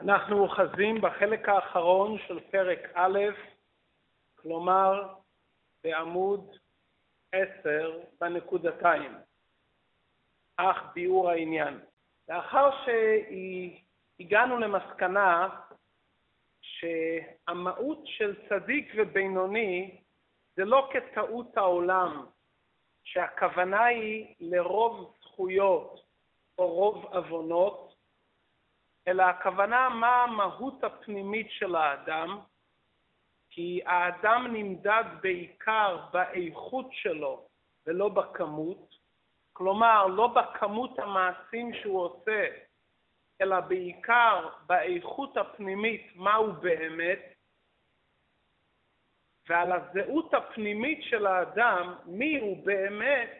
אנחנו אוחזים בחלק האחרון של פרק א', כלומר בעמוד 10 בנקודתיים, אך ביאור העניין. לאחר שהגענו למסקנה שהמהות של צדיק ובינוני זה לא כטעות העולם, שהכוונה היא לרוב זכויות או רוב עוונות, אלא הכוונה מה המהות הפנימית של האדם, כי האדם נמדד בעיקר באיכות שלו ולא בכמות, כלומר לא בכמות המעשים שהוא עושה, אלא בעיקר באיכות הפנימית מה הוא באמת, ועל הזהות הפנימית של האדם, מי הוא באמת,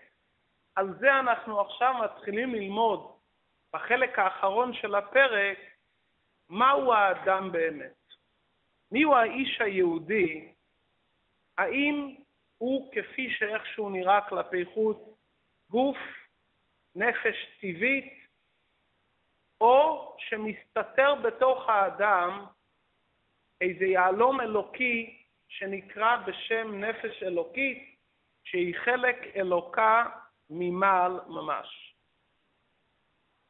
על זה אנחנו עכשיו מתחילים ללמוד בחלק האחרון של הפרק, מהו האדם באמת. מיהו האיש היהודי? האם הוא כפי שאיכשהו נראה כלפי חוץ, גוף, נפש טבעית, או שמסתתר בתוך האדם איזה יהלום אלוקי שנקרא בשם נפש אלוקית, שהיא חלק אלוקה ממעל ממש.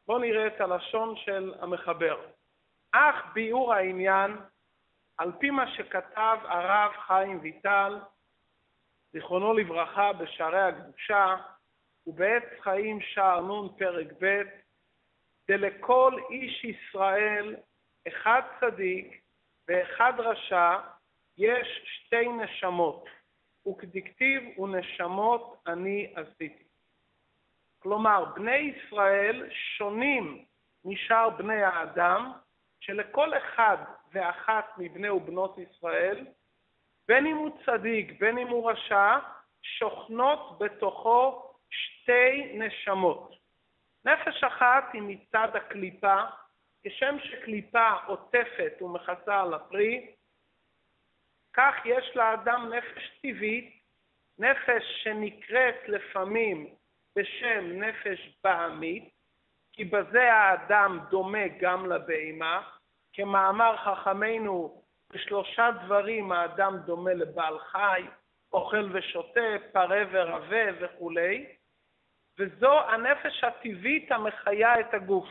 בואו נראה את הלשון של המחבר. אך ביאור העניין, על פי מה שכתב הרב חיים ויטל, זיכרונו לברכה, בשערי הקדושה, ובעץ חיים שער נ' פרק ב', דלכל איש ישראל אחד צדיק ואחד רשע יש שתי נשמות, וכדכתיב ונשמות אני עשיתי. כלומר, בני ישראל שונים משאר בני האדם, שלכל אחד ואחת מבני ובנות ישראל, בין אם הוא צדיק, בין אם הוא רשע, שוכנות בתוכו שתי נשמות. נפש אחת היא מצד הקליפה, כשם שקליפה עוטפת ומכסה על הפרי, כך יש לאדם נפש טבעית, נפש שנקראת לפעמים בשם נפש בהמית, כי בזה האדם דומה גם לבהמה, כמאמר חכמינו, בשלושה דברים האדם דומה לבעל חי, אוכל ושותה, פרה ורבה וכולי, וזו הנפש הטבעית המחיה את הגוף.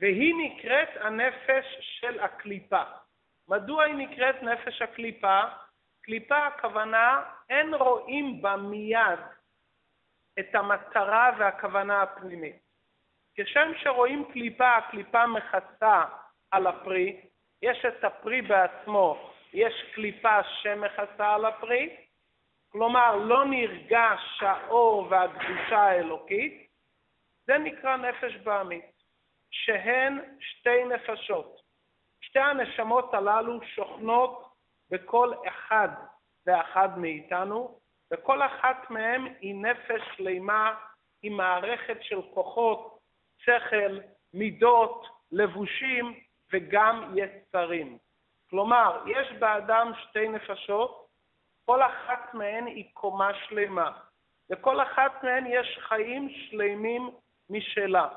והיא נקראת הנפש של הקליפה. מדוע היא נקראת נפש הקליפה? קליפה הכוונה, אין רואים בה מיד את המטרה והכוונה הפנימית. כשם שרואים קליפה, הקליפה מכסה על הפרי, יש את הפרי בעצמו, יש קליפה שמכסה על הפרי, כלומר לא נרגש האור והקדושה האלוקית, זה נקרא נפש בעמית, שהן שתי נפשות. שתי הנשמות הללו שוכנות בכל אחד ואחד מאיתנו, וכל אחת מהן היא נפש שלמה עם מערכת של כוחות, שכל, מידות, לבושים וגם יצרים. כלומר, יש באדם שתי נפשות, כל אחת מהן היא קומה שלמה. לכל אחת מהן יש חיים שלמים משלה.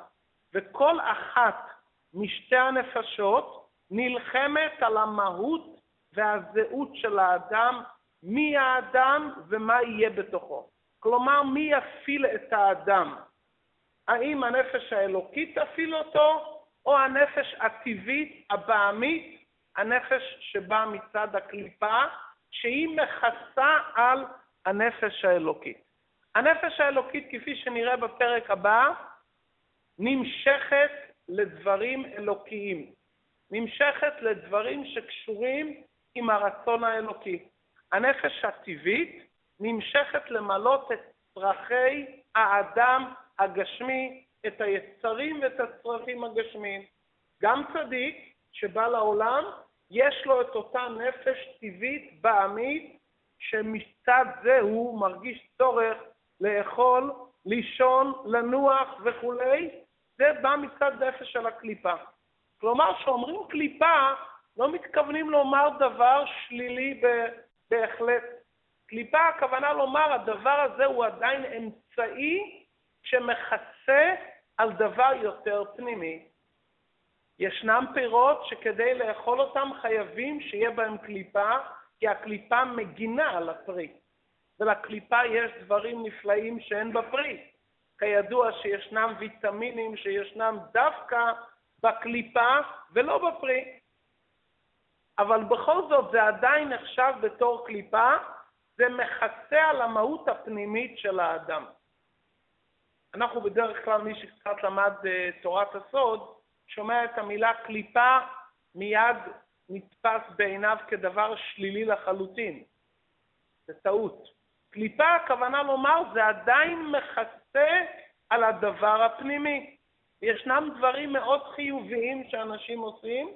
וכל אחת משתי הנפשות נלחמת על המהות והזהות של האדם מי האדם ומה יהיה בתוכו. כלומר, מי יפעיל את האדם? האם הנפש האלוקית תפעיל אותו, או הנפש הטבעית, הבעמית, הנפש שבאה מצד הקליפה, שהיא מכסה על הנפש האלוקית. הנפש האלוקית, כפי שנראה בפרק הבא, נמשכת לדברים אלוקיים, נמשכת לדברים שקשורים עם הרצון האלוקי. הנפש הטבעית נמשכת למלות את צרכי האדם הגשמי, את היצרים ואת הצרכים הגשמיים. גם צדיק שבא לעולם, יש לו את אותה נפש טבעית בעמית, שמצד זה הוא מרגיש צורך לאכול, לישון, לנוח וכולי, זה בא מצד נפש של הקליפה. כלומר, כשאומרים קליפה, לא מתכוונים לומר דבר שלילי בהחלט. קליפה הכוונה לומר, הדבר הזה הוא עדיין אמצעי שמכסה על דבר יותר פנימי. ישנם פירות שכדי לאכול אותם חייבים שיהיה בהם קליפה, כי הקליפה מגינה על הפרי. ולקליפה יש דברים נפלאים שאין בפרי. כידוע שישנם ויטמינים שישנם דווקא בקליפה ולא בפרי. אבל בכל זאת זה עדיין נחשב בתור קליפה, זה מכסה על המהות הפנימית של האדם. אנחנו בדרך כלל, מי שקצת למד uh, תורת הסוד, שומע את המילה קליפה, מיד נתפס בעיניו כדבר שלילי לחלוטין. זה טעות. קליפה, הכוונה לומר, זה עדיין מכסה על הדבר הפנימי. ישנם דברים מאוד חיוביים שאנשים עושים,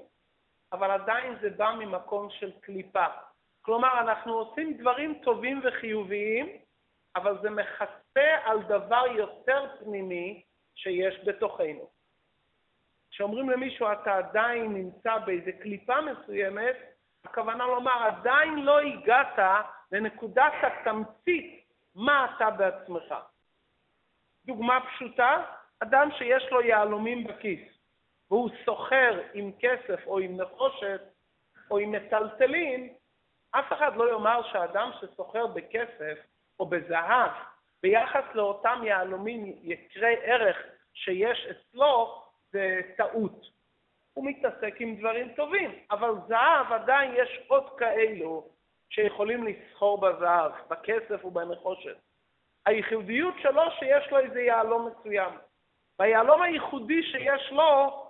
אבל עדיין זה בא ממקום של קליפה. כלומר, אנחנו עושים דברים טובים וחיוביים, אבל זה מכסה על דבר יותר פנימי שיש בתוכנו. כשאומרים למישהו אתה עדיין נמצא באיזה קליפה מסוימת, הכוונה לומר עדיין לא הגעת לנקודת התמצית מה אתה בעצמך. דוגמה פשוטה, אדם שיש לו יהלומים בכיס והוא סוחר עם כסף או עם נחושת או עם מטלטלים, אף אחד לא יאמר שאדם שסוחר בכסף או בזהב ביחס לאותם יהלומים יקרי ערך שיש אצלו, זה טעות. הוא מתעסק עם דברים טובים, אבל זהב עדיין יש עוד כאלו שיכולים לסחור בזהב, בכסף ובנחושת. הייחודיות שלו שיש לו איזה יהלום מסוים. והיהלום הייחודי שיש לו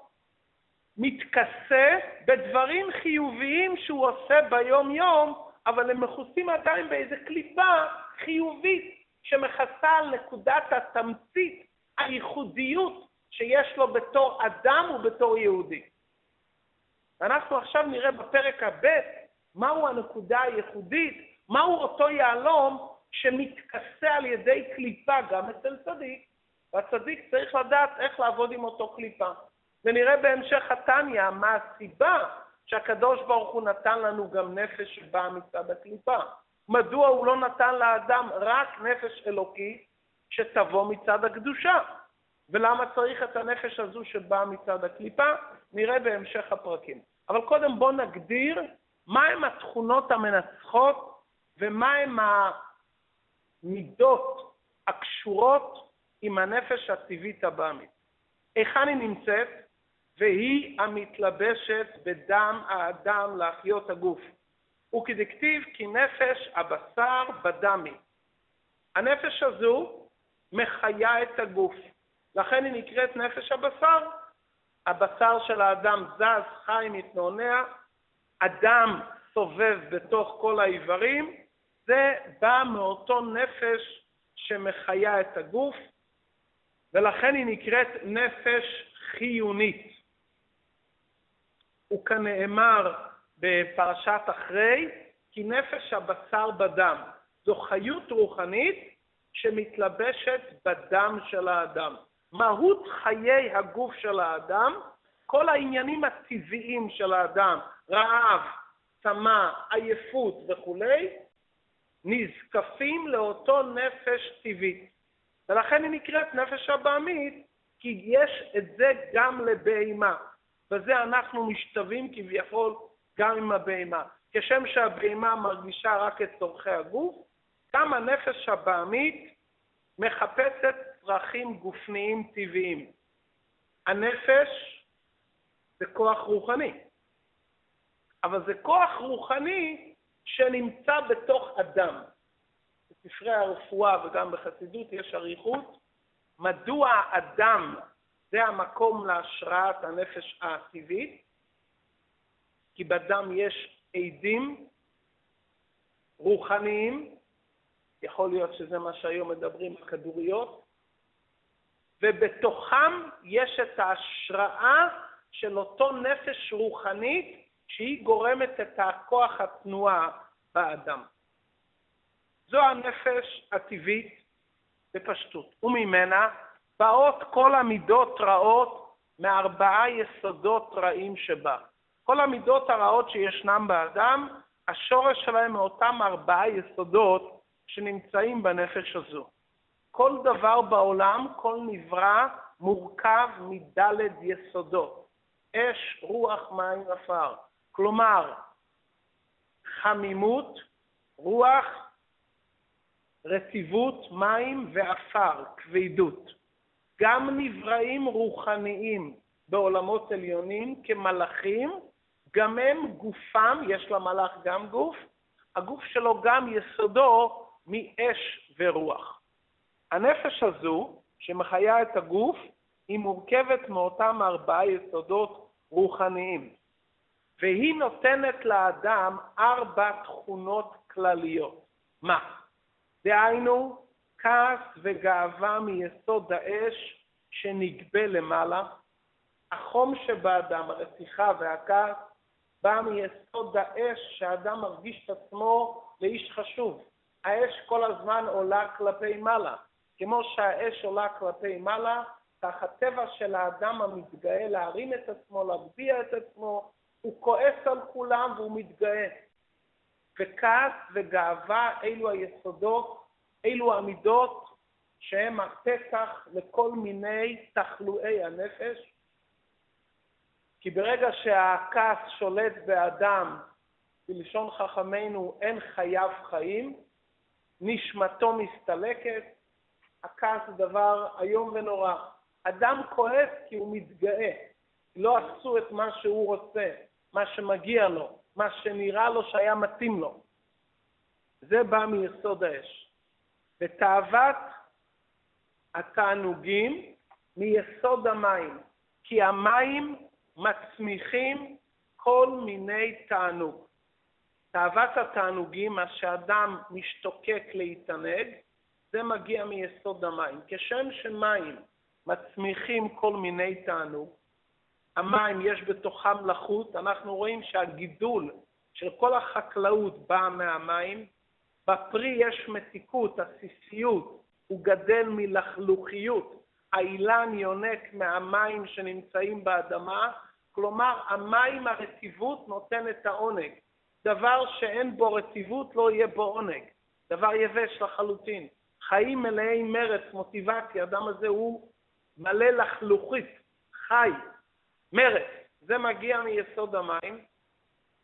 מתכסה בדברים חיוביים שהוא עושה ביום-יום, אבל הם מכוסים עדיין באיזה קליפה חיובית שמכסה על נקודת התמצית, הייחודיות שיש לו בתור אדם ובתור יהודי. ואנחנו עכשיו נראה בפרק הבא מהו הנקודה הייחודית, מהו אותו יהלום שמתכסה על ידי קליפה גם אצל צדיק, והצדיק צריך לדעת איך לעבוד עם אותו קליפה. ונראה בהמשך התניא מה הסיבה שהקדוש ברוך הוא נתן לנו גם נפש שבאה מצד הקליפה. מדוע הוא לא נתן לאדם רק נפש אלוקית שתבוא מצד הקדושה? ולמה צריך את הנפש הזו שבאה מצד הקליפה? נראה בהמשך הפרקים. אבל קודם בואו נגדיר מהם התכונות המנצחות ומהם המידות הקשורות עם הנפש הטבעית הבאמית. היכן היא נמצאת? והיא המתלבשת בדם האדם להחיות הגוף. וכדכתיב כי נפש הבשר בדמי. הנפש הזו מחיה את הגוף. לכן היא נקראת נפש הבשר. הבשר של האדם זז, חי, מתנוענע, אדם סובב בתוך כל האיברים, זה בא מאותו נפש שמחיה את הגוף, ולכן היא נקראת נפש חיונית. וכנאמר בפרשת אחרי, כי נפש הבשר בדם. זו חיות רוחנית שמתלבשת בדם של האדם. מהות חיי הגוף של האדם, כל העניינים הטבעיים של האדם, רעב, צמא, עייפות וכולי, נזקפים לאותו נפש טבעית. ולכן היא נקראת נפש הבעמית, כי יש את זה גם לבהמה. בזה אנחנו משתווים כביכול גם עם הבהמה. כשם שהבהמה מרגישה רק את צורכי הגוף, גם הנפש הבעמית מחפשת צרכים גופניים טבעיים. הנפש זה כוח רוחני, אבל זה כוח רוחני שנמצא בתוך אדם. בספרי הרפואה וגם בחסידות יש אריכות מדוע אדם זה המקום להשראת הנפש הטבעית, כי בדם יש עדים רוחניים, יכול להיות שזה מה שהיום מדברים בכדוריות, ובתוכם יש את ההשראה של אותו נפש רוחנית שהיא גורמת את הכוח התנועה באדם. זו הנפש הטבעית בפשטות, וממנה באות כל המידות רעות מארבעה יסודות רעים שבה. כל המידות הרעות שישנם באדם, השורש שלהם מאותם ארבעה יסודות שנמצאים בנפש הזו. כל דבר בעולם, כל נברא, מורכב מדלת יסודות. אש, רוח, מים, עפר. כלומר, חמימות, רוח, רטיבות, מים ועפר, כבדות. גם נבראים רוחניים בעולמות עליונים כמלאכים, גם הם גופם, יש למלאך גם גוף, הגוף שלו גם יסודו מאש ורוח. הנפש הזו, שמחיה את הגוף, היא מורכבת מאותם ארבעה יסודות רוחניים, והיא נותנת לאדם ארבע תכונות כלליות. מה? דהיינו, כעס וגאווה מיסוד האש שנגבה למעלה, החום שבאדם, הרתיחה והכעס, בא מיסוד האש שהאדם מרגיש את עצמו לאיש חשוב. האש כל הזמן עולה כלפי מעלה. כמו שהאש עולה כלפי מעלה, כך הטבע של האדם המתגאה להרים את עצמו, להגביה את עצמו, הוא כועס על כולם והוא מתגאה. וכעס וגאווה אלו היסודות, אלו המידות שהם הפתח לכל מיני תחלואי הנפש. כי ברגע שהכעס שולט באדם, בלשון חכמינו אין חייו חיים, נשמתו מסתלקת, הכעס זה דבר איום ונורא. אדם כועס כי הוא מתגאה, לא עשו את מה שהוא רוצה, מה שמגיע לו, מה שנראה לו שהיה מתאים לו. זה בא מיסוד האש. ותאוות התענוגים מיסוד המים, כי המים מצמיחים כל מיני תענוג. תאוות התענוגים, מה שאדם משתוקק להתענג, זה מגיע מיסוד המים. כשם שמים מצמיחים כל מיני תענוג, המים יש בתוכם לחות, אנחנו רואים שהגידול של כל החקלאות בא מהמים, בפרי יש מתיקות, עסיסיות, הוא גדל מלחלוכיות, האילן יונק מהמים שנמצאים באדמה, כלומר המים הרטיבות נותן את העונג. דבר שאין בו רטיבות לא יהיה בו עונג, דבר יבש לחלוטין. חיים מלאי מרץ, מוטיבציה, האדם הזה הוא מלא לחלוכית, חי, מרץ. זה מגיע מיסוד המים,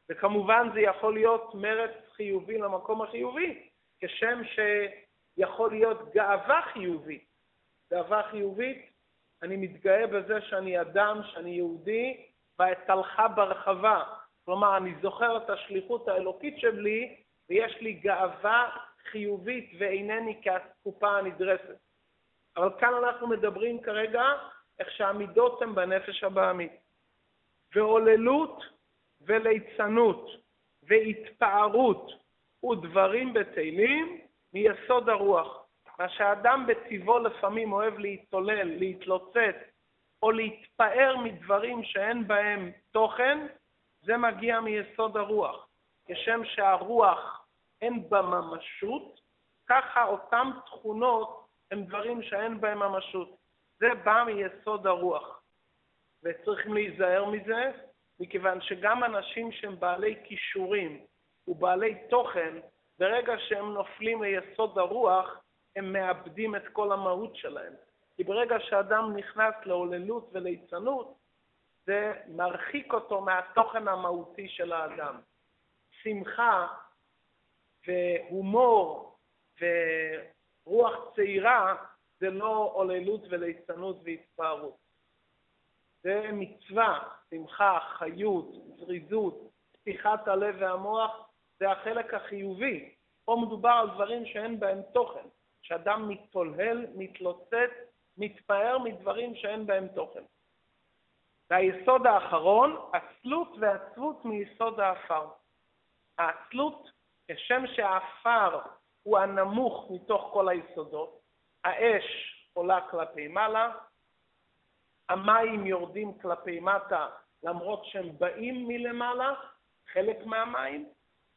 וכמובן זה יכול להיות מרץ חיובי למקום החיובי, כשם שיכול להיות גאווה חיובית. גאווה חיובית, אני מתגאה בזה שאני אדם, שאני יהודי, ואתלכה ברחבה. כלומר, אני זוכר את השליחות האלוקית שלי, ויש לי גאווה חיובית ואינני כאסקופה הנדרסת. אבל כאן אנחנו מדברים כרגע איך שהמידות הן בנפש הבעמית. והוללות וליצנות והתפארות ודברים בטלים מיסוד הרוח. מה שאדם בטבעו לפעמים אוהב להתעולל, להתלוצץ, או להתפאר מדברים שאין בהם תוכן, זה מגיע מיסוד הרוח. כשם שהרוח אין בה ממשות, ככה אותן תכונות הן דברים שאין בהם ממשות. זה בא מיסוד הרוח. וצריכים להיזהר מזה, מכיוון שגם אנשים שהם בעלי כישורים ובעלי תוכן, ברגע שהם נופלים ליסוד הרוח, הם מאבדים את כל המהות שלהם. כי ברגע שאדם נכנס להוללות וליצנות, זה מרחיק אותו מהתוכן המהותי של האדם. שמחה והומור ורוח צעירה זה לא עוללות וליצנות והתפארות. זה מצווה, שמחה, חיות, זריזות, פתיחת הלב והמוח, זה החלק החיובי. פה מדובר על דברים שאין בהם תוכן, שאדם מתהולל, מתלוצץ, מתפאר מדברים שאין בהם תוכן. והיסוד האחרון, עצלות ועצבות מיסוד האפר. העצלות, כשם שהאפר הוא הנמוך מתוך כל היסודות, האש עולה כלפי מעלה, המים יורדים כלפי מטה למרות שהם באים מלמעלה, חלק מהמים,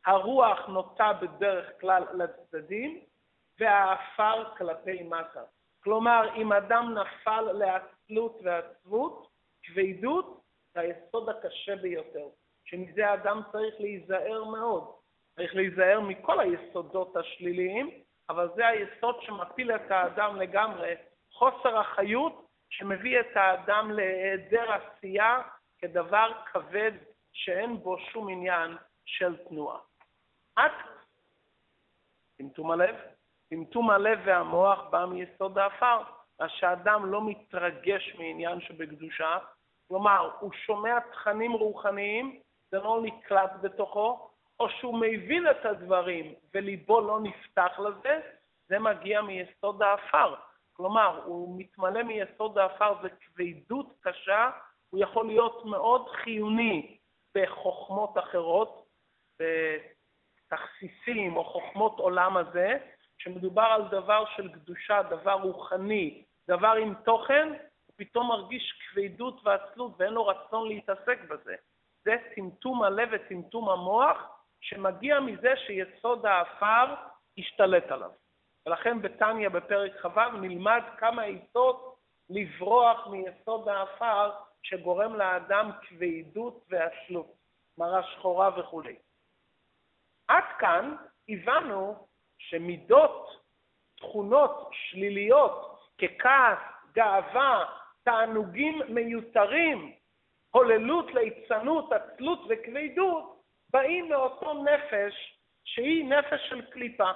הרוח נוטה בדרך כלל לצדדים, והאפר כלפי מטה. כלומר, אם אדם נפל לעצלות ועצבות, כבדות זה היסוד הקשה ביותר, שמזה אדם צריך להיזהר מאוד. צריך להיזהר מכל היסודות השליליים, אבל זה היסוד שמפיל את האדם לגמרי, חוסר החיות שמביא את האדם להיעדר עשייה כדבר כבד שאין בו שום עניין של תנועה. עד טמטום הלב. טמטום הלב והמוח בא מיסוד האפר, אז שהאדם לא מתרגש מעניין שבקדושה, כלומר, הוא שומע תכנים רוחניים, זה לא נקלט בתוכו, או שהוא מבין את הדברים וליבו לא נפתח לזה, זה מגיע מיסוד האפר. כלומר, הוא מתמלא מיסוד האפר, זה כבדות קשה, הוא יכול להיות מאוד חיוני בחוכמות אחרות, בתכסיסים או חוכמות עולם הזה, כשמדובר על דבר של קדושה, דבר רוחני, דבר עם תוכן, הוא פתאום מרגיש כבדות ועצלות ואין לו רצון להתעסק בזה. זה טמטום הלב וטמטום המוח שמגיע מזה שיסוד האפר השתלט עליו. ולכן בתניא בפרק כ"ו נלמד כמה עצות לברוח מיסוד האפר שגורם לאדם כבדות ועצלות, מרה שחורה וכולי. עד כאן הבנו שמידות, תכונות שליליות ככעס, גאווה, תענוגים מיותרים, הוללות, ליצנות, עצלות וכבדות, באים מאותו נפש שהיא נפש של קליפה.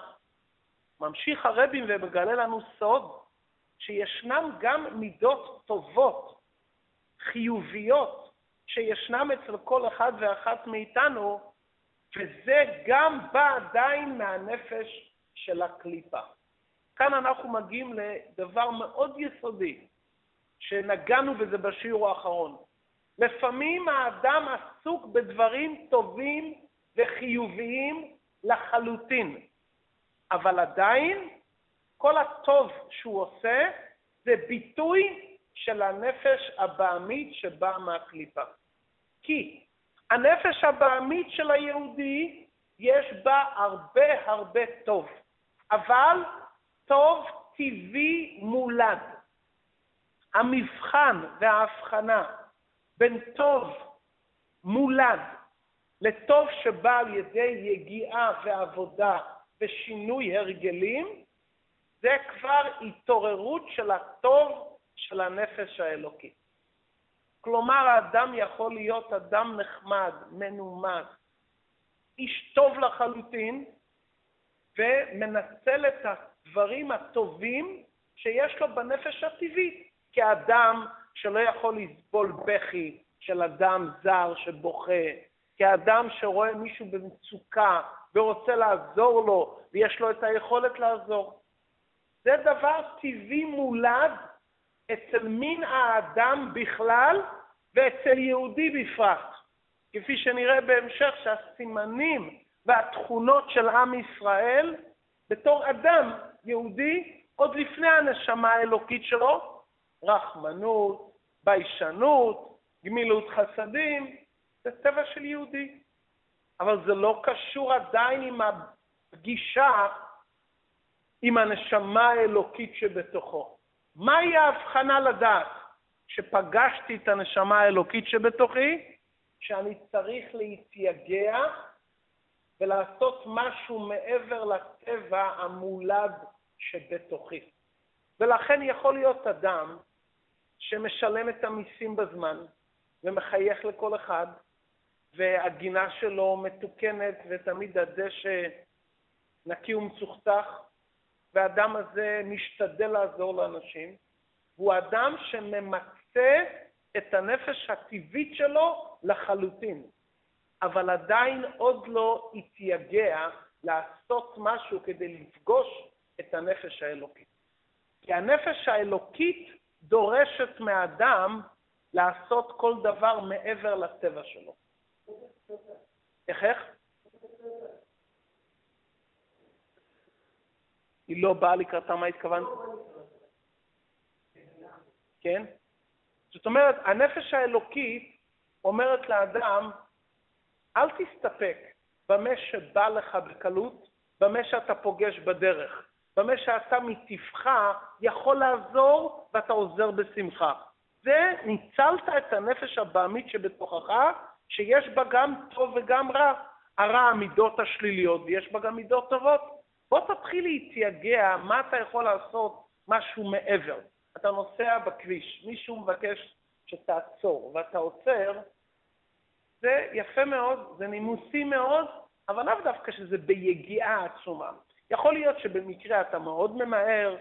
ממשיך הרבים ומגלה לנו סוד שישנם גם מידות טובות, חיוביות, שישנם אצל כל אחד ואחת מאיתנו, וזה גם בא עדיין מהנפש של הקליפה. כאן אנחנו מגיעים לדבר מאוד יסודי, שנגענו בזה בשיעור האחרון. לפעמים האדם עסוק בדברים טובים וחיוביים לחלוטין, אבל עדיין כל הטוב שהוא עושה זה ביטוי של הנפש הבעמית שבאה מהקליפה. כי הנפש הבעמית של היהודי, יש בה הרבה הרבה טוב, אבל טוב טבעי מולד. המבחן וההבחנה בין טוב מולד לטוב שבא על ידי יגיעה ועבודה ושינוי הרגלים, זה כבר התעוררות של הטוב של הנפש האלוקית. כלומר, האדם יכול להיות אדם נחמד, מנומס, איש טוב לחלוטין, ומנצל את הדברים הטובים שיש לו בנפש הטבעית, כאדם שלא יכול לסבול בכי של אדם זר שבוכה, כאדם שרואה מישהו במצוקה ורוצה לעזור לו, ויש לו את היכולת לעזור. זה דבר טבעי מולד אצל מין האדם בכלל ואצל יהודי בפרט. כפי שנראה בהמשך שהסימנים והתכונות של עם ישראל בתור אדם יהודי עוד לפני הנשמה האלוקית שלו, רחמנות, ביישנות, גמילות חסדים, זה טבע של יהודי. אבל זה לא קשור עדיין עם הפגישה עם הנשמה האלוקית שבתוכו. מהי ההבחנה לדעת? שפגשתי את הנשמה האלוקית שבתוכי, שאני צריך להתייגע ולעשות משהו מעבר לטבע המולד שבתוכי. ולכן יכול להיות אדם שמשלם את המיסים בזמן ומחייך לכל אחד, והגינה שלו מתוקנת ותמיד הדשא נקי ומצוחצח, והאדם הזה משתדל לעזור לאנשים, הוא אדם שממצה את הנפש הטבעית שלו לחלוטין, אבל עדיין עוד לא התייגע לעשות משהו כדי לפגוש את הנפש האלוקית. כי הנפש האלוקית דורשת מהאדם לעשות כל דבר מעבר לטבע שלו. איך איך? היא לא באה לקראתה, מה התכוונת? כן? זאת אומרת, הנפש האלוקית אומרת לאדם, אל תסתפק במה שבא לך בקלות, במה שאתה פוגש בדרך, במה שאתה מטבעך יכול לעזור ואתה עוזר בשמחה. זה ניצלת את הנפש הבעמית שבתוכך, שיש בה גם טוב וגם רע. הרע המידות השליליות ויש בה גם מידות טובות. בוא תתחיל להתייגע מה אתה יכול לעשות משהו מעבר. אתה נוסע בכביש, מישהו מבקש שתעצור, ואתה עוצר, זה יפה מאוד, זה נימוסי מאוד, אבל לאו דווקא שזה ביגיעה עצומה. יכול להיות שבמקרה אתה מאוד ממהר,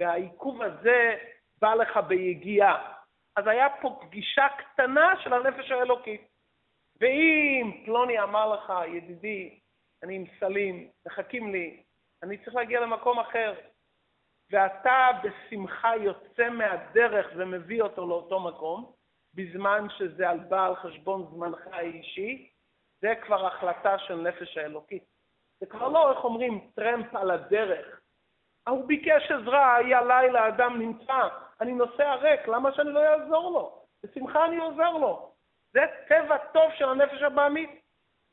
והעיכוב הזה בא לך ביגיעה. אז היה פה פגישה קטנה של הנפש האלוקית. ואם פלוני אמר לך, ידידי, אני עם סלים, מחכים לי, אני צריך להגיע למקום אחר, ואתה בשמחה יוצא מהדרך ומביא אותו לאותו מקום, בזמן שזה על בעל חשבון זמנך האישי, זה כבר החלטה של נפש האלוקית. זה כבר לא, איך אומרים, טרמפ על הדרך. הוא ביקש עזרה, היה לילה, אדם נמצא, אני נוסע ריק, למה שאני לא אעזור לו? בשמחה אני עוזר לו. זה טבע טוב של הנפש הבעמית.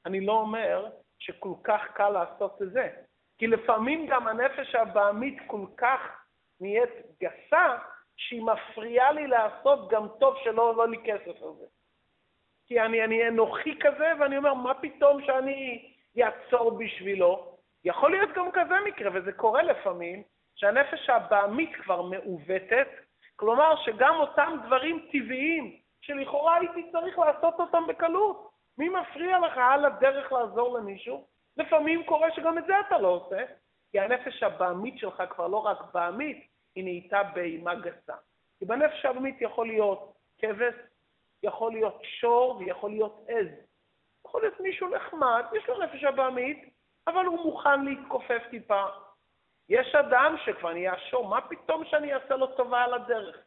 אני לא אומר שכל כך קל לעשות את זה, כי לפעמים גם הנפש הבעמית כל כך נהיית גסה, שהיא מפריעה לי לעשות גם טוב שלא עולה לי כסף על זה. כי אני, אני אנוכי כזה, ואני אומר, מה פתאום שאני אעצור בשבילו? יכול להיות גם כזה מקרה, וזה קורה לפעמים, שהנפש הבעמית כבר מעוותת, כלומר שגם אותם דברים טבעיים, שלכאורה הייתי צריך לעשות אותם בקלות, מי מפריע לך על הדרך לעזור למישהו? לפעמים קורה שגם את זה אתה לא עושה, כי הנפש הבעמית שלך כבר לא רק בעמית, היא נהייתה באימה גסה. כי בנפש הבעמית יכול להיות כבש, יכול להיות שור ויכול להיות עז. יכול להיות מישהו נחמד, יש לו נפש הבעמית, אבל הוא מוכן להתכופף טיפה. יש אדם שכבר נהיה שור, מה פתאום שאני אעשה לו טובה על הדרך?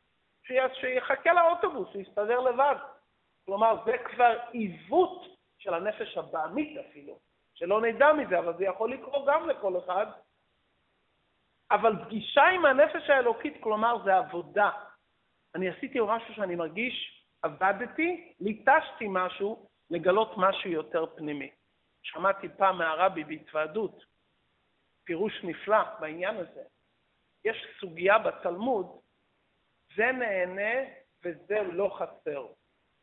שיחכה לאוטובוס, שיסתדר לבד. כלומר, זה כבר עיוות של הנפש הבעמית אפילו, שלא נדע מזה, אבל זה יכול לקרות גם לכל אחד. אבל פגישה עם הנפש האלוקית, כלומר, זה עבודה. אני עשיתי משהו שאני מרגיש, עבדתי, ליטשתי משהו, לגלות משהו יותר פנימי. שמעתי פעם מהרבי בהתוועדות, פירוש נפלא בעניין הזה. יש סוגיה בתלמוד, זה נהנה וזה לא חסר.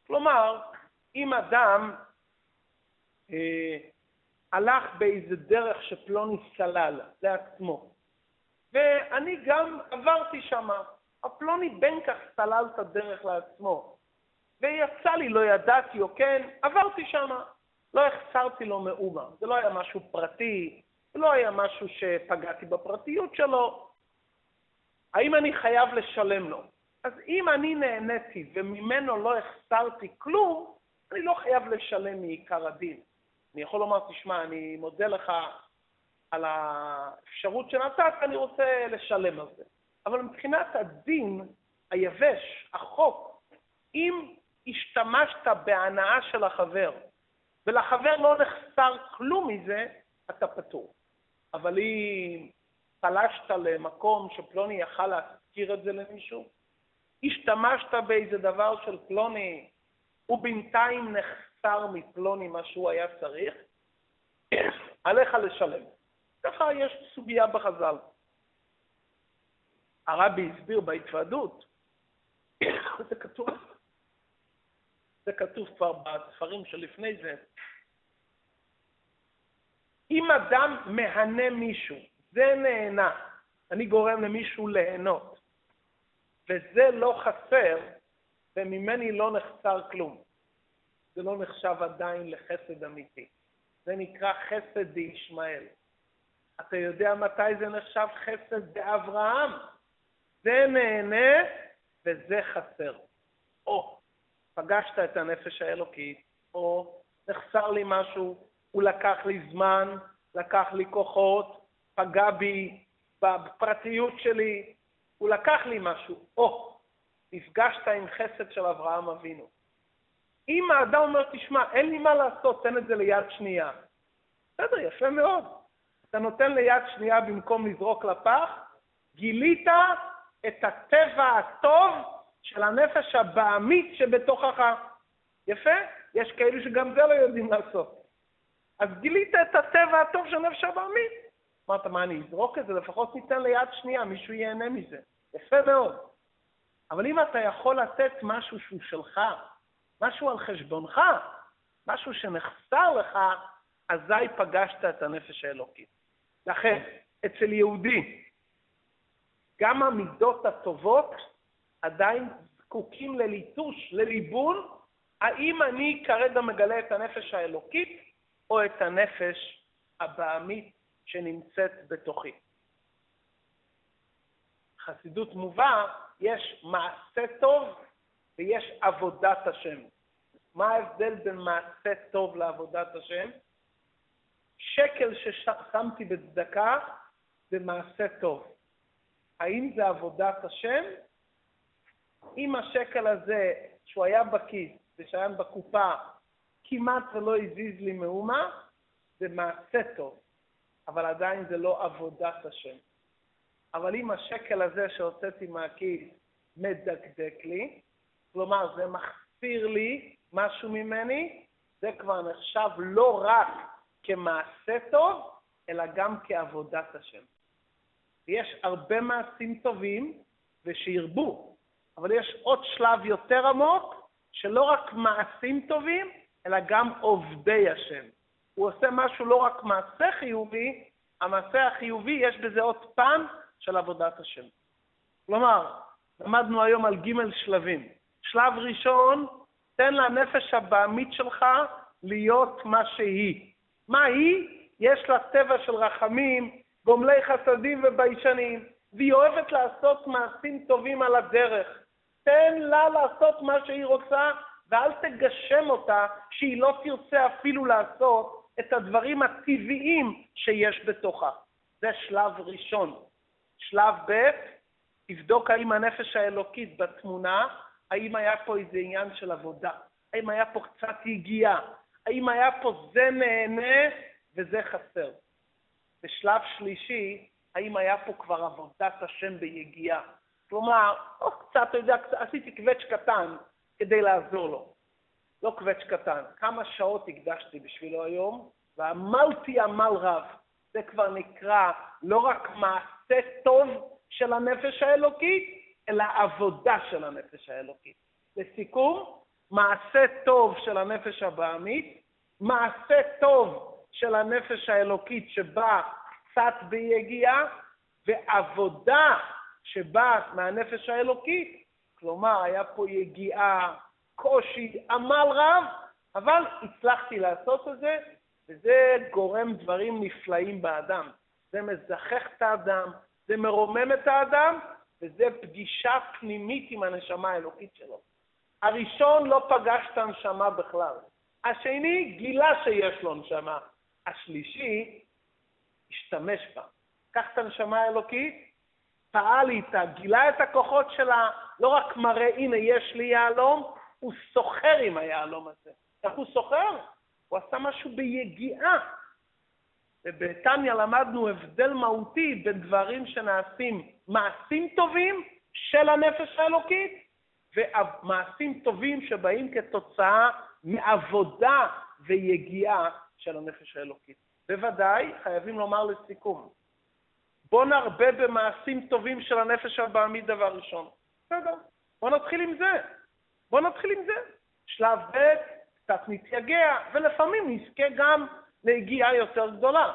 כלומר, אם אדם אה, הלך באיזה דרך שפלוני סלל לעצמו, ואני גם עברתי שמה, הפלוני בין כך סלל את הדרך לעצמו, ויצא לי, לא ידעתי או כן, עברתי שמה. לא החסרתי לו מאומה. זה לא היה משהו פרטי, זה לא היה משהו שפגעתי בפרטיות שלו. האם אני חייב לשלם לו? אז אם אני נהניתי וממנו לא החסרתי כלום, אני לא חייב לשלם מעיקר הדין. אני יכול לומר, תשמע, אני מודה לך על האפשרות שנתת, אני רוצה לשלם על זה. אבל מבחינת הדין היבש, החוק, אם השתמשת בהנאה של החבר, ולחבר לא נחסר כלום מזה, אתה פטור. אבל אם פלשת למקום שפלוני יכל להזכיר את זה למישהו, השתמשת באיזה דבר של פלוני, ובינתיים נחסר מפלוני מה שהוא היה צריך, עליך לשלם. ככה יש סוגיה בחז"ל. הרבי הסביר בהתוועדות, זה כתוב, זה כתוב כבר בספרים שלפני זה, אם אדם מהנה מישהו, זה נהנה, אני גורם למישהו ליהנות, וזה לא חסר, וממני לא נחסר כלום. זה לא נחשב עדיין לחסד אמיתי. זה נקרא חסד דישמעאל. אתה יודע מתי זה נחשב חסד באברהם? זה נהנה וזה חסר. או פגשת את הנפש האלוקית, או נחסר לי משהו, הוא לקח לי זמן, לקח לי כוחות, פגע בי בפרטיות שלי, הוא לקח לי משהו. או, נפגשת עם חסד של אברהם אבינו. אם האדם אומר, תשמע, אין לי מה לעשות, תן את זה ליד שנייה. בסדר, יפה מאוד. אתה נותן ליד שנייה במקום לזרוק לפח, גילית את הטבע הטוב של הנפש הבעמית שבתוכך. יפה? יש כאלו שגם זה לא יודעים לעשות. אז גילית את הטבע הטוב של נפש הבעמית. אמרת, מה, אני אזרוק את זה? לפחות ניתן ליד שנייה, מישהו ייהנה מזה. יפה מאוד. אבל אם אתה יכול לתת משהו שהוא שלך, משהו על חשבונך, משהו שנחסר לך, אזי פגשת את הנפש האלוקית. לכן, אצל יהודי, גם המידות הטובות עדיין זקוקים לליטוש, לליבון, האם אני כרגע מגלה את הנפש האלוקית או את הנפש הבעמית שנמצאת בתוכי? חסידות מובא, יש מעשה טוב ויש עבודת השם. מה ההבדל בין מעשה טוב לעבודת השם? שקל ששמתי בצדקה זה מעשה טוב. האם זה עבודת השם? אם השקל הזה, שהוא היה בכיס ושהיה בקופה, כמעט ולא הזיז לי מאומה, זה מעשה טוב, אבל עדיין זה לא עבודת השם. אבל אם השקל הזה שהוצאתי מהכיס מדקדק לי, כלומר זה מחסיר לי משהו ממני, זה כבר נחשב לא רק כמעשה טוב, אלא גם כעבודת השם. יש הרבה מעשים טובים ושירבו, אבל יש עוד שלב יותר עמוק, שלא רק מעשים טובים, אלא גם עובדי השם. הוא עושה משהו לא רק מעשה חיובי, המעשה החיובי יש בזה עוד פן של עבודת השם. כלומר, למדנו היום על ג' שלבים. שלב ראשון, תן לנפש הבעמית שלך להיות מה שהיא. מה היא? יש לה טבע של רחמים, גומלי חסדים וביישנים, והיא אוהבת לעשות מעשים טובים על הדרך. תן לה לעשות מה שהיא רוצה, ואל תגשם אותה שהיא לא תרצה אפילו לעשות את הדברים הטבעיים שיש בתוכה. זה שלב ראשון. שלב ב', תבדוק האם הנפש האלוקית בתמונה, האם היה פה איזה עניין של עבודה, האם היה פה קצת יגיעה, האם היה פה זה נהנה וזה חסר. בשלב שלישי, האם היה פה כבר עבודת השם ביגיעה. כלומר, או קצת, אתה יודע, עשיתי קווץ' קטן כדי לעזור לו. לא קווץ' קטן, כמה שעות הקדשתי בשבילו היום, ועמלתי עמל רב. זה כבר נקרא לא רק מעשה טוב של הנפש האלוקית, אלא עבודה של הנפש האלוקית. לסיכום, מעשה טוב של הנפש הבעמית, מעשה טוב של הנפש האלוקית שבאה קצת ביגיעה, ועבודה שבאה מהנפש האלוקית, כלומר, היה פה יגיעה, קושי, עמל רב, אבל הצלחתי לעשות את זה, וזה גורם דברים נפלאים באדם. זה מזכך את האדם, זה מרומם את האדם, וזה פגישה פנימית עם הנשמה האלוקית שלו. הראשון לא פגש את הנשמה בכלל. השני גילה שיש לו נשמה. השלישי השתמש בה. קח את הנשמה האלוקית, פעל איתה, גילה את הכוחות שלה, לא רק מראה, הנה, יש לי יהלום, הוא סוחר עם היהלום הזה. איך הוא סוחר? הוא עשה משהו ביגיעה. ובתניא למדנו הבדל מהותי בין דברים שנעשים מעשים טובים של הנפש האלוקית ומעשים טובים שבאים כתוצאה מעבודה ויגיעה של הנפש האלוקית. בוודאי, חייבים לומר לסיכום, בוא נרבה במעשים טובים של הנפש הבעמית דבר ראשון. בסדר, בוא נתחיל עם זה. בוא נתחיל עם זה. שלב ב', קצת נתייגע, ולפעמים נזכה גם ליגיעה יותר גדולה.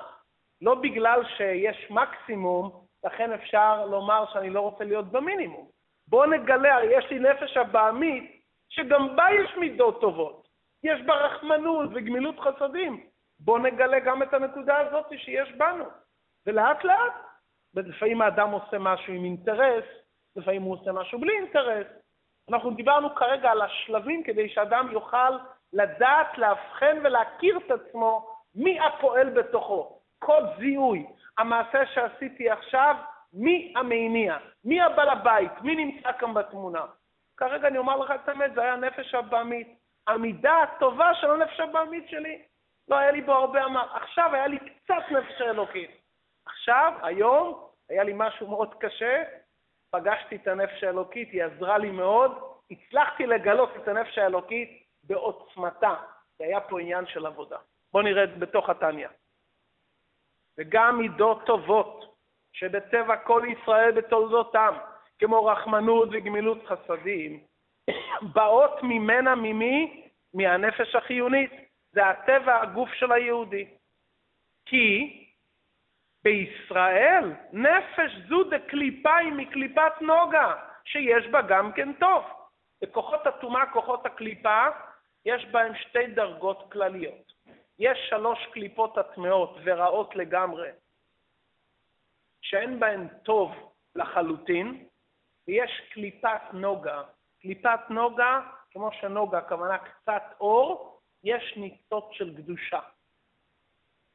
לא בגלל שיש מקסימום, לכן אפשר לומר שאני לא רוצה להיות במינימום. בוא נגלה, הרי יש לי נפש הבעמית, שגם בה יש מידות טובות. יש בה רחמנות וגמילות חסדים. בוא נגלה גם את הנקודה הזאת שיש בנו. ולאט לאט, לפעמים האדם עושה משהו עם אינטרס, לפעמים הוא עושה משהו בלי אינטרס. אנחנו דיברנו כרגע על השלבים כדי שאדם יוכל לדעת, לאבחן ולהכיר את עצמו מי הפועל בתוכו. קוד זיהוי. המעשה שעשיתי עכשיו, מי המניע? מי הבעל הבית? מי נמצא כאן בתמונה? כרגע אני אומר לך את האמת, זה היה הנפש הבעמית. המידה הטובה של הנפש הבעמית שלי. לא היה לי בו הרבה אמר. עכשיו היה לי קצת נפש אלוקית. עכשיו, היום, היה לי משהו מאוד קשה, פגשתי את הנפש האלוקית, היא עזרה לי מאוד, הצלחתי לגלות את הנפש האלוקית בעוצמתה. זה היה פה עניין של עבודה. בואו נראה בתוך התניא. וגם מידות טובות שבטבע כל ישראל בתולדותם, כמו רחמנות וגמילות חסדים, באות ממנה ממי? מהנפש החיונית. זה הטבע הגוף של היהודי. כי בישראל נפש זו דקליפה היא מקליפת נוגה, שיש בה גם כן טוב. וכוחות הטומאה, כוחות הקליפה, יש בהם שתי דרגות כלליות. יש שלוש קליפות הטמעות ורעות לגמרי, שאין בהן טוב לחלוטין, ויש קליפת נוגה. קליפת נוגה, כמו שנוגה, הכוונה קצת אור, יש ניצות של קדושה.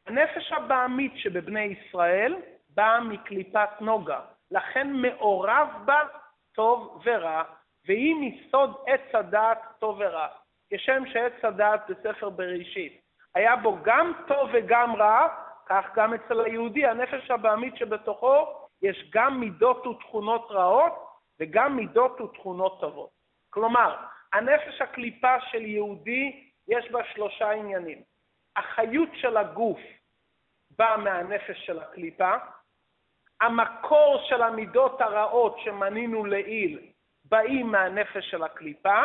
הנפש הבעמית שבבני ישראל באה מקליפת נוגה, לכן מעורב בה טוב ורע, והיא מסוד עץ הדעת טוב ורע. כשם שעץ הדעת בספר בראשית היה בו גם טוב וגם רע, כך גם אצל היהודי, הנפש הבעמית שבתוכו, יש גם מידות ותכונות רעות וגם מידות ותכונות טובות. כלומר, הנפש הקליפה של יהודי, יש בה שלושה עניינים. החיות של הגוף באה מהנפש של הקליפה, המקור של המידות הרעות שמנינו לעיל באים מהנפש של הקליפה,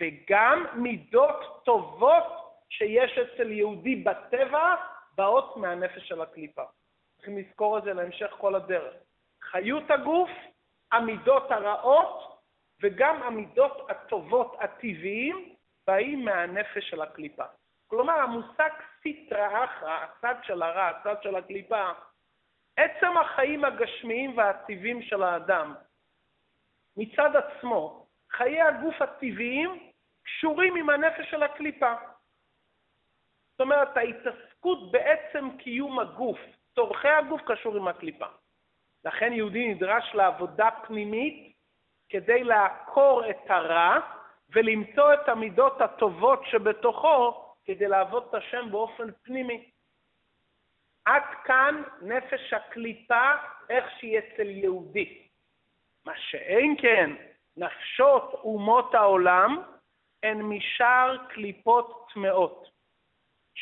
וגם מידות טובות שיש אצל יהודי בטבע באות מהנפש של הקליפה. צריכים לזכור את זה להמשך כל הדרך. חיות הגוף, המידות הרעות וגם המידות הטובות הטבעיים באים מהנפש של הקליפה. כלומר, המושג סיטרא אחרא, הצד של הרע, הצד של הקליפה, עצם החיים הגשמיים והטבעיים של האדם, מצד עצמו, חיי הגוף הטבעיים קשורים עם הנפש של הקליפה. זאת אומרת, ההתעסקות בעצם קיום הגוף, צורכי הגוף קשור עם הקליפה. לכן יהודי נדרש לעבודה פנימית כדי לעקור את הרע ולמצוא את המידות הטובות שבתוכו כדי לעבוד את השם באופן פנימי. עד כאן נפש הקליפה איך שהיא אצל יהודי. מה שאין כן, נפשות אומות העולם הן משאר קליפות טמאות,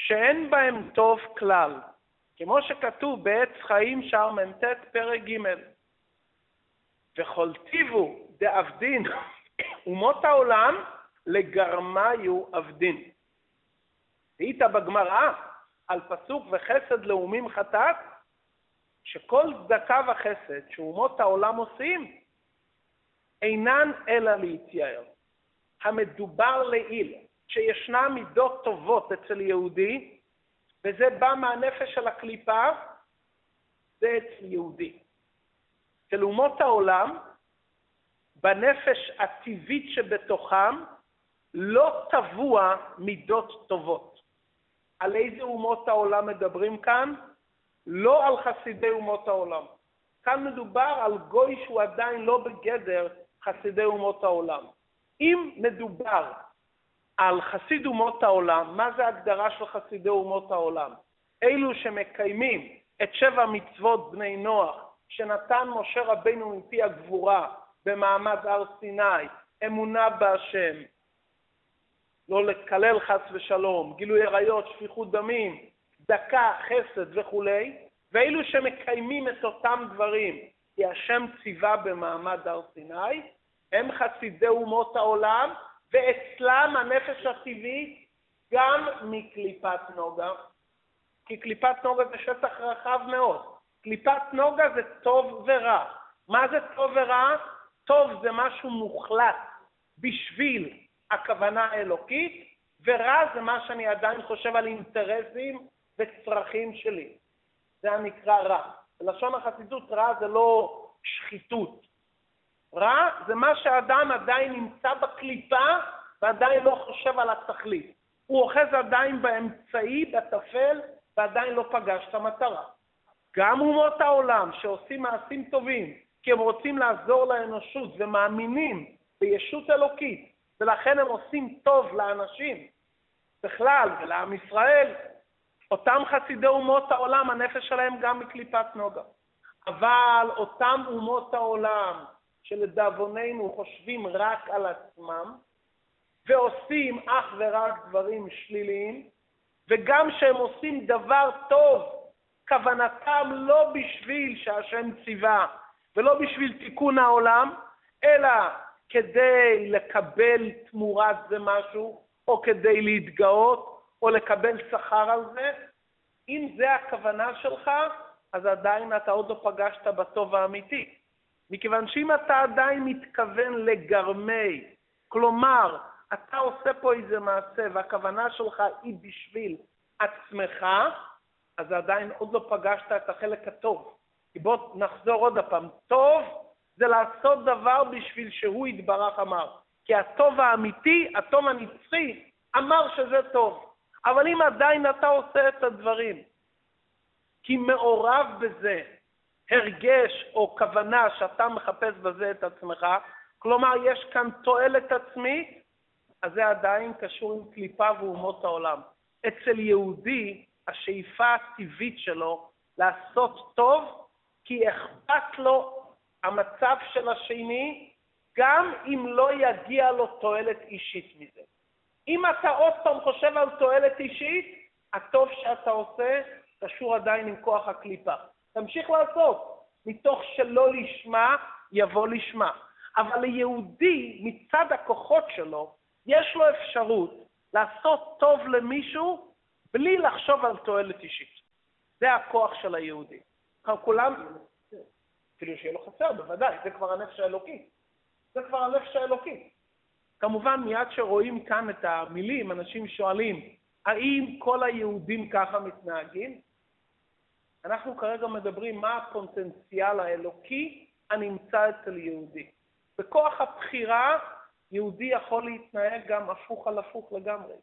שאין בהן טוב כלל, כמו שכתוב בעץ חיים שער מ"ט פרק ג' וכל טיבו דאבדין אומות העולם לגרמיו אבדין. ראית בגמרא על פסוק וחסד לאומים חטאת, שכל צדקה וחסד שאומות העולם עושים, אינן אלא להתייער. המדובר לעיל, שישנן מידות טובות אצל יהודי, וזה בא מהנפש של הקליפה, זה אצל יהודי. אצל אומות העולם, בנפש הטבעית שבתוכם, לא טבוע מידות טובות. על איזה אומות העולם מדברים כאן? לא על חסידי אומות העולם. כאן מדובר על גוי שהוא עדיין לא בגדר חסידי אומות העולם. אם מדובר על חסיד אומות העולם, מה זה הגדרה של חסידי אומות העולם? אלו שמקיימים את שבע מצוות בני נוח שנתן משה רבינו מפי הגבורה במעמד הר סיני, אמונה בהשם, לא לקלל חס ושלום, גילוי עריות, שפיכות דמים, צדקה, חסד וכולי, ואלו שמקיימים את אותם דברים, כי השם ציווה במעמד הר סיני, הם חסידי אומות העולם, ואצלם הנפש הטבעית גם מקליפת נוגה, כי קליפת נוגה זה שטח רחב מאוד. קליפת נוגה זה טוב ורע. מה זה טוב ורע? טוב זה משהו מוחלט בשביל הכוונה האלוקית, ורע זה מה שאני עדיין חושב על אינטרסים וצרכים שלי. זה הנקרא רע. בלשון החסידות רע זה לא שחיתות. רע זה מה שאדם עדיין נמצא בקליפה ועדיין לא חושב על התכלית. הוא אוחז עדיין באמצעי, בטפל, ועדיין לא פגש את המטרה. גם אומות העולם שעושים מעשים טובים, כי הם רוצים לעזור לאנושות ומאמינים בישות אלוקית, ולכן הם עושים טוב לאנשים בכלל ולעם ישראל, אותם חסידי אומות העולם, הנפש שלהם גם מקליפת נוגה. אבל אותם אומות העולם שלדאבוננו חושבים רק על עצמם, ועושים אך ורק דברים שליליים, וגם כשהם עושים דבר טוב, כוונתם לא בשביל שהשם ציווה ולא בשביל תיקון העולם, אלא כדי לקבל תמורת זה משהו, או כדי להתגאות, או לקבל שכר על זה. אם זה הכוונה שלך, אז עדיין אתה עוד לא פגשת בטוב האמיתי. מכיוון שאם אתה עדיין מתכוון לגרמי, כלומר, אתה עושה פה איזה מעשה והכוונה שלך היא בשביל עצמך, אז עדיין עוד לא פגשת את החלק הטוב. כי בוא נחזור עוד הפעם. טוב זה לעשות דבר בשביל שהוא יתברך אמר. כי הטוב האמיתי, הטוב הנצחי, אמר שזה טוב. אבל אם עדיין אתה עושה את הדברים, כי מעורב בזה הרגש או כוונה שאתה מחפש בזה את עצמך, כלומר יש כאן תועלת עצמית, אז זה עדיין קשור עם קליפה ואומות העולם. אצל יהודי, השאיפה הטבעית שלו לעשות טוב, כי אכפת לו המצב של השני, גם אם לא יגיע לו תועלת אישית מזה. אם אתה עוד פעם חושב על תועלת אישית, הטוב שאתה עושה קשור עדיין עם כוח הקליפה. תמשיך לעשות, מתוך שלא לשמה יבוא לשמה. אבל ליהודי, מצד הכוחות שלו, יש לו אפשרות לעשות טוב למישהו בלי לחשוב על תועלת אישית. זה הכוח של היהודי. כולם, אפילו שיהיה לו חסר, בוודאי, זה כבר הנפש האלוקית. זה כבר הנפש האלוקית. כמובן, מיד שרואים כאן את המילים, אנשים שואלים, האם כל היהודים ככה מתנהגים? אנחנו כרגע מדברים מה הפוטנציאל האלוקי הנמצא אצל יהודי. בכוח הבחירה, יהודי יכול להתנהג גם הפוך על הפוך לגמרי.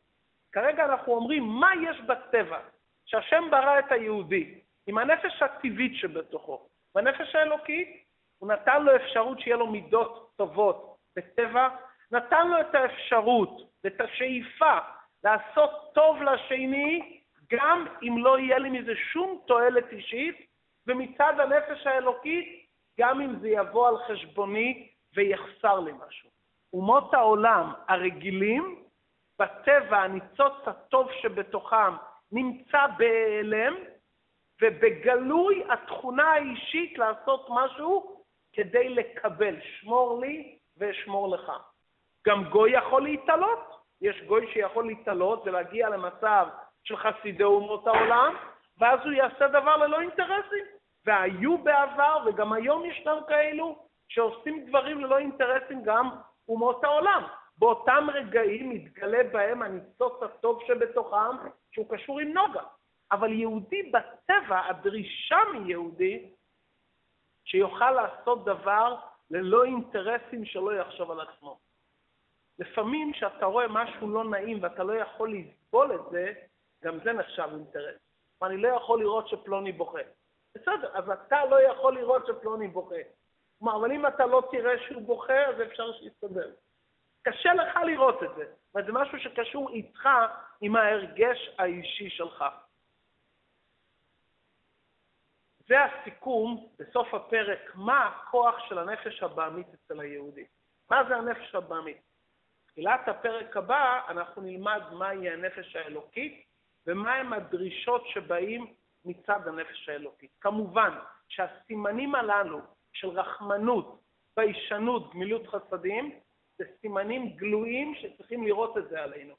כרגע אנחנו אומרים מה יש בטבע, שהשם ברא את היהודי, עם הנפש הטבעית שבתוכו, בנפש האלוקית, הוא נתן לו אפשרות שיהיה לו מידות טובות בטבע, נתן לו את האפשרות ואת השאיפה לעשות טוב לשני, גם אם לא יהיה לי מזה שום תועלת אישית, ומצד הנפש האלוקית, גם אם זה יבוא על חשבוני ויחסר לי משהו. אומות העולם הרגילים, בטבע הניצוץ הטוב שבתוכם נמצא בהיעלם, ובגלוי התכונה האישית לעשות משהו כדי לקבל. שמור לי ואשמור לך. גם גוי יכול להתעלות. יש גוי שיכול להתעלות ולהגיע למצב של חסידי אומות העולם, ואז הוא יעשה דבר ללא אינטרסים. והיו בעבר, וגם היום ישנם כאלו, שעושים דברים ללא אינטרסים גם אומות העולם. באותם רגעים מתגלה בהם הניצוץ הטוב שבתוכם, שהוא קשור עם נוגה. אבל יהודי בטבע, הדרישה מיהודי, שיוכל לעשות דבר ללא אינטרסים שלא יחשוב על עצמו. לפעמים כשאתה רואה משהו לא נעים ואתה לא יכול לסבול את זה, גם זה נחשב אינטרס. אני לא יכול לראות שפלוני בוכה. בסדר, אז אתה לא יכול לראות שפלוני בוכה. כלומר, אבל אם אתה לא תראה שהוא בוכה, אז אפשר שיסתדר. קשה לך לראות את זה, אבל זה משהו שקשור איתך, עם ההרגש האישי שלך. זה הסיכום בסוף הפרק, מה הכוח של הנפש הבעמית אצל היהודי. מה זה הנפש הבעמית? בתחילת הפרק הבא אנחנו נלמד מהי הנפש האלוקית ומהם הדרישות שבאים מצד הנפש האלוקית. כמובן שהסימנים הללו של רחמנות, ביישנות, גמילות חסדים, זה סימנים גלויים שצריכים לראות את זה עלינו.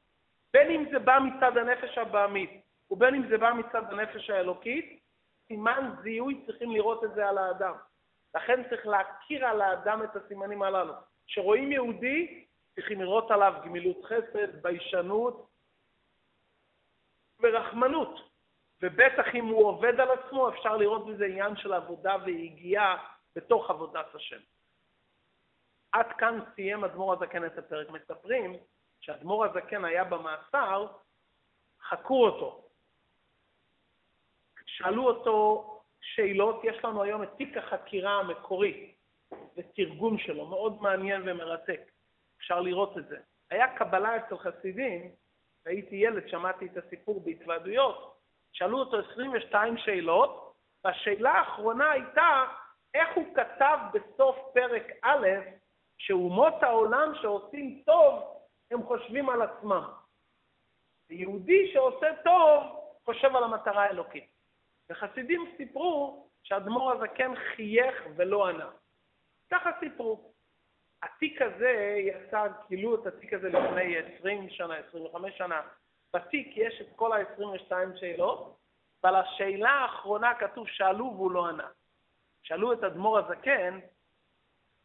בין אם זה בא מצד הנפש הבעמית ובין אם זה בא מצד הנפש האלוקית, סימן זיהוי צריכים לראות את זה על האדם. לכן צריך להכיר על האדם את הסימנים הללו. כשרואים יהודי, צריכים לראות עליו גמילות חסד, ביישנות ורחמנות. ובטח אם הוא עובד על עצמו, אפשר לראות בזה עניין של עבודה ויגיעה בתוך עבודת השם. עד כאן סיים אדמו"ר הזקן את הפרק. מספרים שאדמו"ר הזקן היה במאסר, חקרו אותו. שאלו אותו שאלות, יש לנו היום את תיק החקירה המקורי ותרגום שלו, מאוד מעניין ומרתק. אפשר לראות את זה. היה קבלה אצל חסידים, הייתי ילד, שמעתי את הסיפור בהתוועדויות, שאלו אותו 22 שאלות, והשאלה האחרונה הייתה איך הוא כתב בסוף פרק א', שאומות העולם שעושים טוב, הם חושבים על עצמם. יהודי שעושה טוב, חושב על המטרה האלוקית. וחסידים סיפרו שאדמו"ר הזקן חייך ולא ענה. ככה סיפרו. התיק הזה יצא, גילו את התיק הזה לפני 20 שנה, 25 שנה. בתיק יש את כל ה-22 שאלות, ועל השאלה האחרונה כתוב שאלו והוא לא ענה. שאלו את אדמו"ר הזקן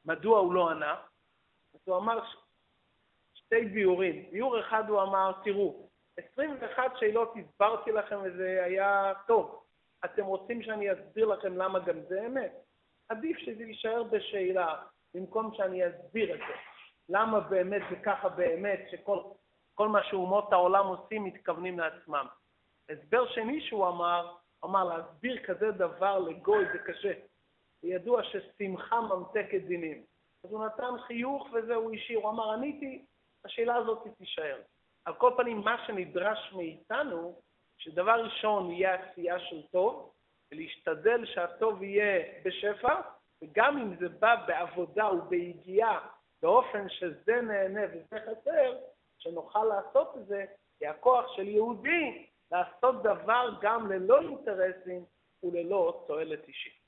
מדוע הוא לא ענה, אז הוא אמר שתי ביורים. ביור אחד הוא אמר, תראו, 21 שאלות הסברתי לכם וזה היה טוב. אתם רוצים שאני אסביר לכם למה גם זה אמת? עדיף שזה יישאר בשאלה, במקום שאני אסביר את זה. למה באמת זה ככה באמת, שכל מה שאומות העולם עושים מתכוונים לעצמם. הסבר שני שהוא אמר, אמר להסביר כזה דבר לגוי זה קשה. ידוע ששמחה ממתקת דינים. אז הוא נתן חיוך וזה הוא השאיר, הוא אמר עניתי, השאלה הזאת תישאר. על כל פנים, מה שנדרש מאיתנו, שדבר ראשון יהיה עשייה של טוב, ולהשתדל שהטוב יהיה בשפע, וגם אם זה בא בעבודה וביגיעה, באופן שזה נהנה וזה חסר, שנוכל לעשות את זה, כי הכוח של יהודי לעשות דבר גם ללא אינטרסים וללא תועלת אישית.